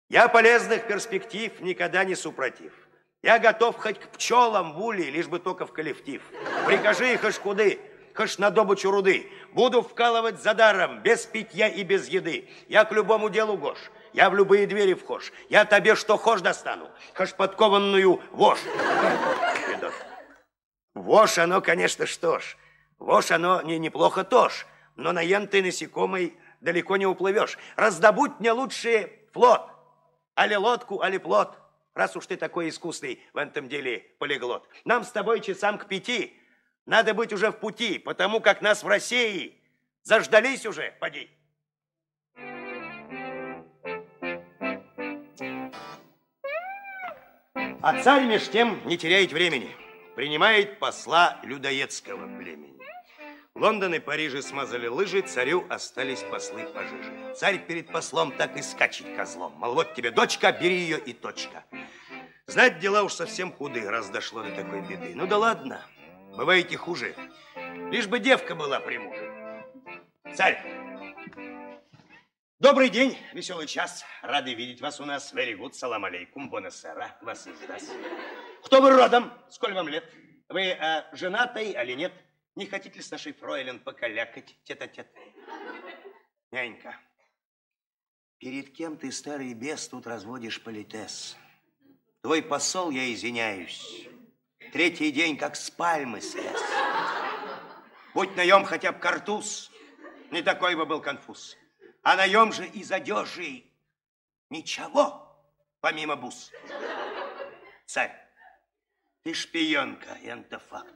Я полезных перспектив никогда не супротив. Я готов хоть к пчелам в улей, лишь бы только в коллектив. Прикажи их куды, хоть на добычу руды. Буду вкалывать за даром, без питья и без еды. Я к любому делу гош. Я в любые двери вхож. Я тебе что хошь достану, хоть подкованную вошь. Вошь оно, конечно, что ж. Вошь оно не неплохо тоже. Но на янтой насекомой далеко не уплывешь. Раздобудь мне лучше флот. Али лодку, али плот. Раз уж ты такой искусный в этом деле полиглот. Нам с тобой часам к пяти надо быть уже в пути, потому как нас в России заждались уже, поди. А царь меж тем не теряет времени. Принимает посла людоедского племени. Лондон и Париж смазали лыжи, царю остались послы пожиже. Царь перед послом так и скачет козлом. Мол, вот тебе дочка, бери ее и точка. Знать, дела уж совсем худые, раз дошло до такой беды. Ну да ладно, бываете хуже. Лишь бы девка была при муже. Царь, Добрый день, веселый час. Рады видеть вас у нас. Very good, салам алейкум, бонасера, вас издаст. Кто вы родом? Сколько вам лет? Вы э, женатый или нет? Не хотите ли с нашей фройлен покалякать тет-а-тет? Нянька, перед кем ты, старый бес, тут разводишь политес? Твой посол, я извиняюсь, третий день как с пальмы слез. Будь наем хотя бы картуз, не такой бы был конфуз. А наем же из одежи ничего, помимо бус. Царь, ты шпионка, это факт.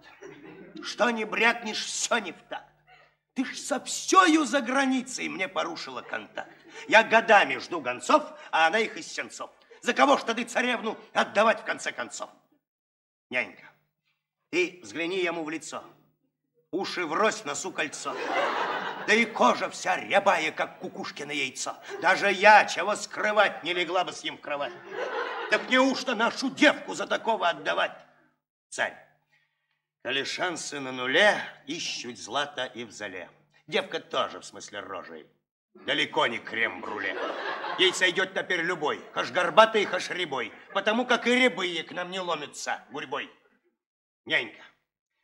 Что не брякнешь, все не в такт. Ты ж со всею за границей мне порушила контакт. Я годами жду гонцов, а она их из сенцов. За кого ж ты царевну отдавать в конце концов? Нянька, ты взгляни ему в лицо. Уши врозь, носу кольцо. Да и кожа вся рябая, как кукушкино яйцо. Даже я, чего скрывать, не легла бы с ним в кровать. Так неужто нашу девку за такого отдавать? Царь, коли шансы на нуле, ищут злато и в зале. Девка тоже, в смысле рожей. Далеко не крем-бруле. Ей сойдет теперь любой, хаш горбатый, хаш рябой, потому как и рябые к нам не ломятся гурьбой. Нянька,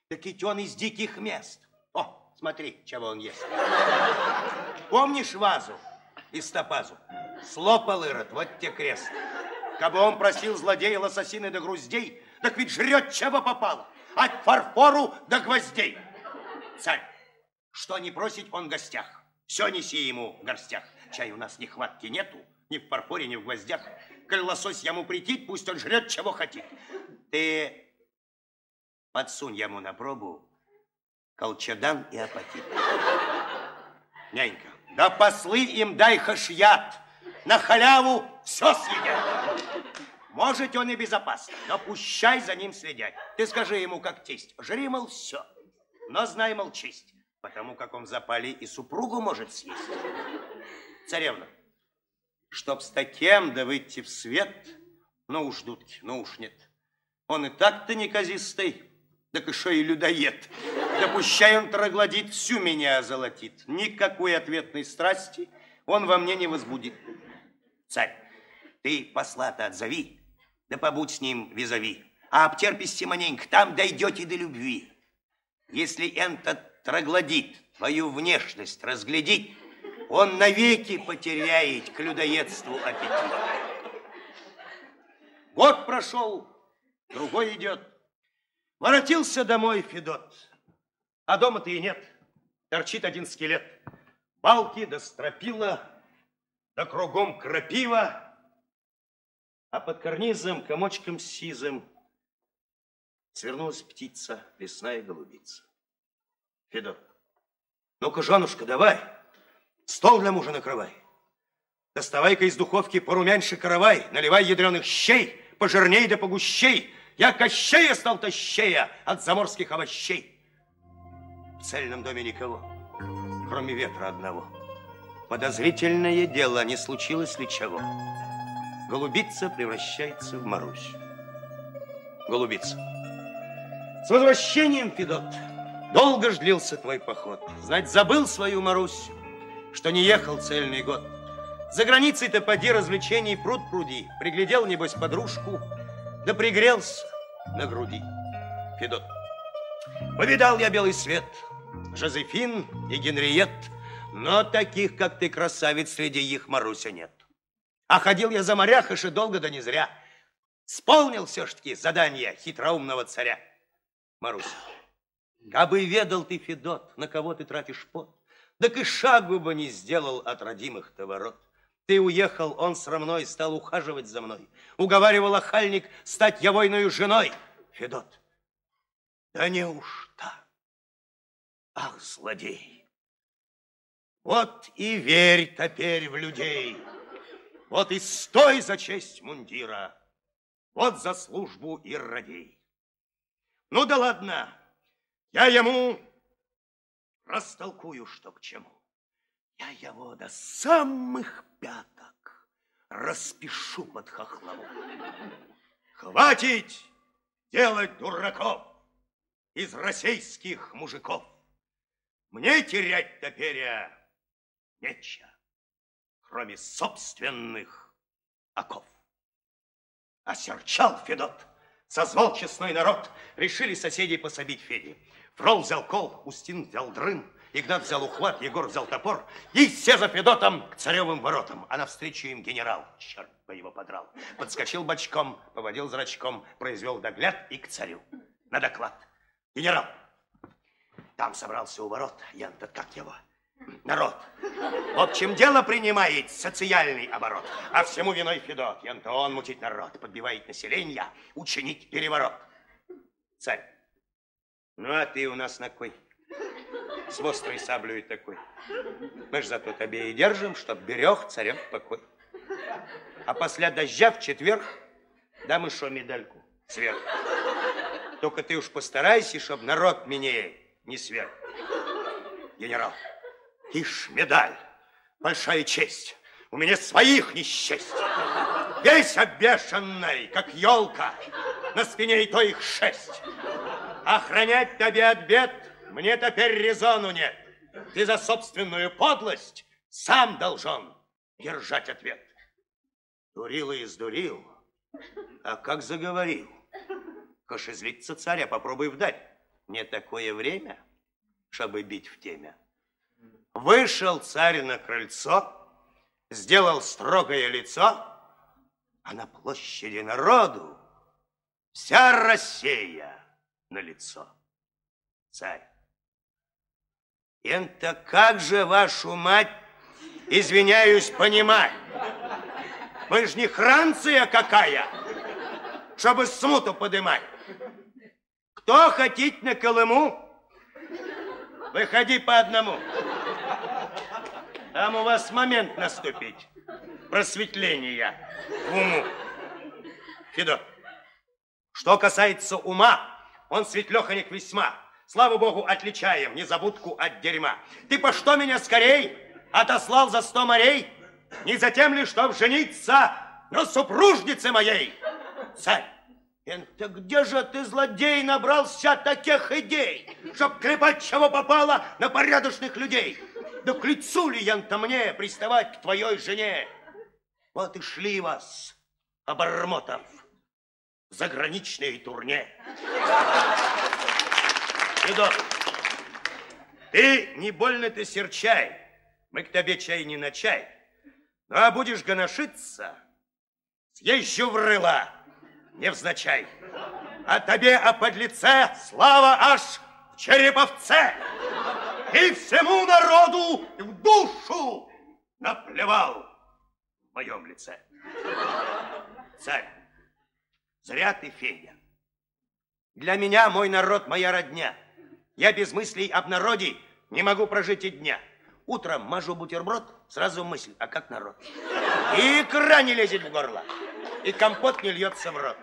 так ведь он из диких мест. О, смотри, чего он ест. Помнишь вазу из топазу? Слопал Ирод, вот те крест. Кабы он просил злодея лососины до груздей, так ведь жрет, чего попало. От фарфору до гвоздей. Царь, что не просить он в гостях. Все неси ему в горстях. Чай у нас нехватки нету, ни в фарфоре, ни в гвоздях. Коль лосось ему претит, пусть он жрет, чего хотит. Ты подсунь ему на пробу колчадан и апатит. Нянька, да послы им дай хашьят, на халяву все съедят. Может, он и безопасен, но пущай за ним следять. Ты скажи ему, как тесть, жри, мол, все, но знай, мол, честь, потому как он в запале и супругу может съесть. Царевна, чтоб с таким да выйти в свет, ну уж, дудки, ну уж нет. Он и так-то неказистый, так еще и людоед. Да пущай он троглодит, всю меня озолотит. Никакой ответной страсти он во мне не возбудит. Царь, ты посла-то отзови, да побудь с ним визави. А обтерпись маленько, там дойдете до любви. Если этот троглодит твою внешность разглядит, он навеки потеряет к людоедству аппетит. Год прошел, другой идет. Воротился домой Федот, а дома-то и нет. Торчит один скелет. Балки да стропила, да кругом крапива, а под карнизом комочком сизым свернулась птица, лесная голубица. Федот, ну-ка, женушка, давай, стол для мужа накрывай. Доставай-ка из духовки порумяньше каравай, наливай ядреных щей, пожирней да погущей. Я кощея стал тощея от заморских овощей. В цельном доме никого, кроме ветра одного. Подозрительное дело, не случилось ли чего? Голубица превращается в Марусь. Голубица. С возвращением, Федот. Долго ж твой поход. Знать, забыл свою Марусь, что не ехал цельный год. За границей-то поди развлечений пруд пруди. Приглядел, небось, подружку, да пригрелся на груди. Федот. Повидал я белый свет, Жозефин и Генриет, но таких, как ты, красавиц, среди их Маруся нет. А ходил я за моряхаш и долго да не зря. Сполнил все-таки задание хитроумного царя. Маруся, кабы ведал ты, Федот, на кого ты тратишь пот, так и шагу бы не сделал от родимых-то ворот. Ты уехал, он срамной стал ухаживать за мной. Уговаривал охальник стать я войною женой. Федот, да неужто? Ах, злодей! Вот и верь теперь в людей. Вот и стой за честь мундира, вот за службу и радей. Ну да ладно, я ему растолкую, что к чему. Я его до самых пяток распишу под хохлову. Хватит делать дураков из российских мужиков. Мне терять теперь нечего кроме собственных оков. Осерчал Федот, созвал честной народ, решили соседей пособить Феде. Фрол взял кол, Устин взял дрын, Игнат взял ухват, Егор взял топор, и все за Федотом к царевым воротам. А навстречу им генерал, черт бы его подрал, подскочил бочком, поводил зрачком, произвел догляд и к царю. На доклад. Генерал, там собрался у ворот, Ян-то как его, народ. В общем, дело принимает социальный оборот. А всему виной Федот. Ян-то он мутить народ, подбивает население, учинить переворот. Царь, ну а ты у нас на кой? С острой саблей такой. Мы ж зато тебе и держим, чтоб берег царем покой. А после дождя в четверг дам еще медальку сверху. Только ты уж постарайся, чтоб народ мне не сверх. Генерал, ишь, медаль, большая честь. У меня своих не счесть. Весь обвешанный, как елка, на спине и то их шесть. Охранять тебе от бед мне теперь резону нет. Ты за собственную подлость сам должен держать ответ. Дурил и издурил, а как заговорил. Кошезлиться царя попробуй вдать. Не такое время, чтобы бить в теме. Вышел царь на крыльцо, сделал строгое лицо, а на площади народу вся Россия на лицо. Царь, это как же вашу мать, извиняюсь, понимать? Мы ж не Франция какая, чтобы смуту подымать. Кто хотеть на Колыму, выходи по одному. Там у вас момент наступить. Просветления в уму. Федор, что касается ума, он светлеханик весьма. Слава богу, отличаем незабудку от дерьма. Ты по что меня скорей отослал за сто морей? Не за тем ли, чтоб жениться на супружнице моей? Царь, это где же ты, злодей, набрался таких идей, чтоб клепать чего попало на порядочных людей? Да к лицу ли ян-то мне приставать к твоей жене? Вот и шли вас, обормотов, заграничные турне. Федор, ты не больно ты серчай, мы к тебе чай не на чай. Ну, а будешь гоношиться, съезжу в рыла, невзначай. А тебе, о подлеце, слава аж в череповце. И всему народу в душу наплевал в моем лице. Царь, зря ты, Федя. Для меня мой народ моя родня. Я без мыслей об народе не могу прожить и дня. Утром мажу бутерброд, сразу мысль, а как народ? И икра не лезет в горло, и компот не льется в рот.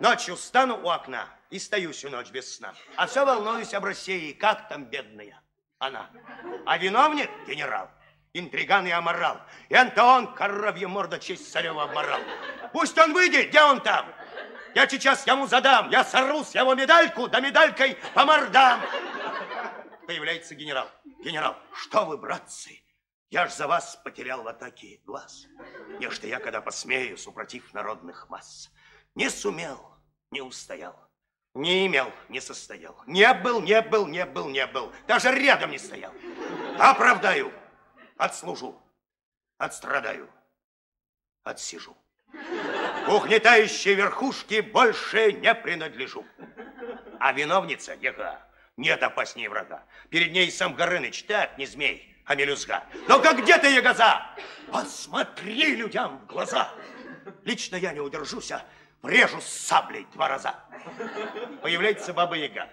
Ночью стану у окна и стою всю ночь без сна. А все волнуюсь об России, как там бедная она. А виновник – генерал, интриган и аморал. И Антон, коровья морда, честь царева обморал. Пусть он выйдет, где он там? Я сейчас ему задам, я сорву с его медальку, да медалькой по мордам. Появляется генерал. Генерал, что вы, братцы, я ж за вас потерял в атаке глаз. Нечто я, когда посмею, супротив народных масс. Не сумел, не устоял. Не имел, не состоял. Не был, не был, не был, не был. Даже рядом не стоял. Оправдаю, отслужу, отстрадаю, отсижу. Угнетающей верхушке больше не принадлежу. А виновница Ега нет опаснее врага. Перед ней сам Горыныч, так, не змей, а мелюзга. Но как где ты, Ягоза? Посмотри людям в глаза. Лично я не удержусь, врежу с саблей два раза. Появляется Баба Яга.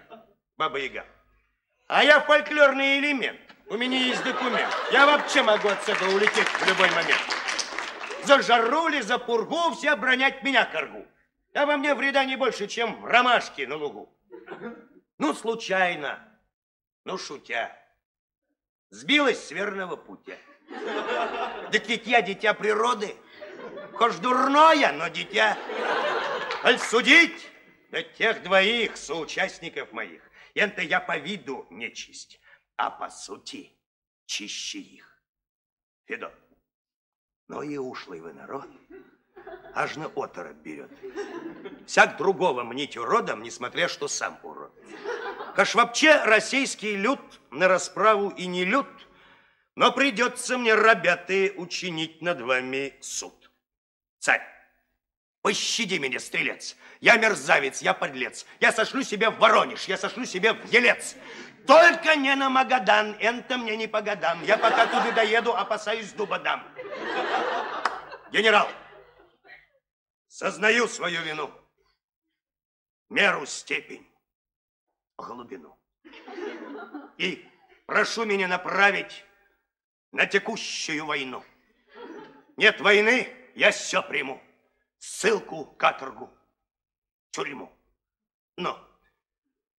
Баба Яга. А я фольклорный элемент. У меня есть документ. Я вообще могу отсюда улететь в любой момент. За жару ли, за пургу все бронять меня коргу. Да во мне вреда не больше, чем в ромашке на лугу. Ну, случайно, ну, шутя, сбилась с верного путя. Так ведь я дитя природы, хоть дурное, но дитя. Аль судить да тех двоих соучастников моих, это я по виду нечисть, а по сути чище их. Федот, Но и ушлый вы народ. Аж на оторопь берет. Всяк другого мнить уродом, несмотря что сам урод. Кашвапче российский люд на расправу и не люд, но придется мне, ребята, учинить над вами суд. Царь, пощади меня, стрелец. Я мерзавец, я подлец. Я сошлю себя в Воронеж, я сошлю себя в Елец. Только не на Магадан, это мне не по годам. Я пока туда доеду, опасаюсь дуба дам. Генерал, сознаю свою вину. Меру, степень, глубину. И прошу меня направить на текущую войну. Нет войны, я все приму. Ссылку, каторгу, тюрьму. Но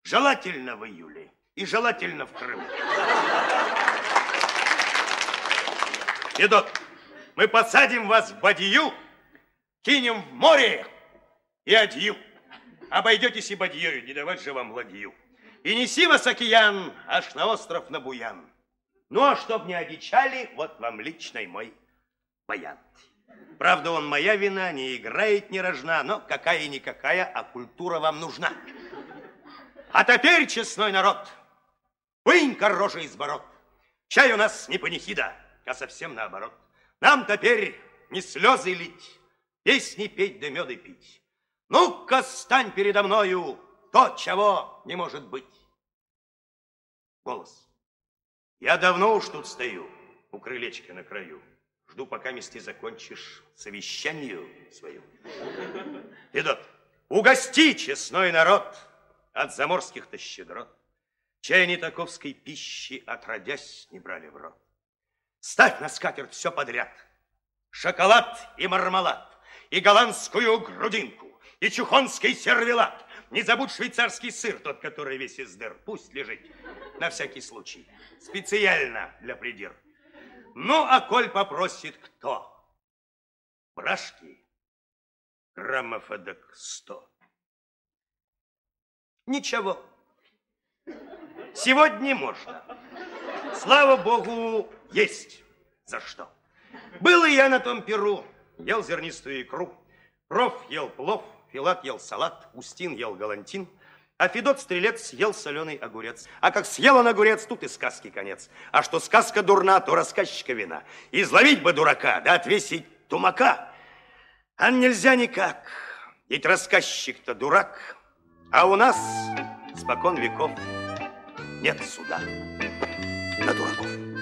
желательно в июле и желательно в Крыму. Федот, мы посадим вас в бадью, кинем в море и адью. Обойдетесь и бадьёю, не давать же вам ладью. И неси вас, океан, аж на остров на Буян. Ну, а чтоб не одичали, вот вам личный мой баян. Правда, он моя вина, не играет, не рожна, но какая-никакая, а культура вам нужна. А теперь, честной народ, вынь-ка рожи из ворот. Чай у нас не панихида, а совсем наоборот. Нам теперь не слезы лить, песни петь да меды пить. Ну-ка, стань передо мною, то, чего не может быть. Голос. Я давно уж тут стою, у крылечка на краю. Жду, пока вместе закончишь совещанию свою. Федот, угости, честной народ, от заморских-то щедрот. Чай не таковской пищи, отродясь, не брали в рот. Ставь на скатерть все подряд. Шоколад и мармелад, и голландскую грудинку, и чухонский сервелат. Не забудь швейцарский сыр, тот, который весь из дыр. Пусть лежит на всякий случай. Специально для придир. Ну, а коль попросит кто? Брашки граммов эдак сто. Ничего. Сегодня можно. Слава богу, есть за что. Был и я на том перу, ел зернистую икру, проф ел плов, Филат ел салат, Устин ел галантин, а Федот Стрелец ел соленый огурец. А как съел он огурец, тут и сказки конец. А что сказка дурна, то рассказчика вина. Изловить бы дурака, да отвесить тумака. А нельзя никак, ведь рассказчик-то дурак. А у нас спокон веков нет суда на дураков.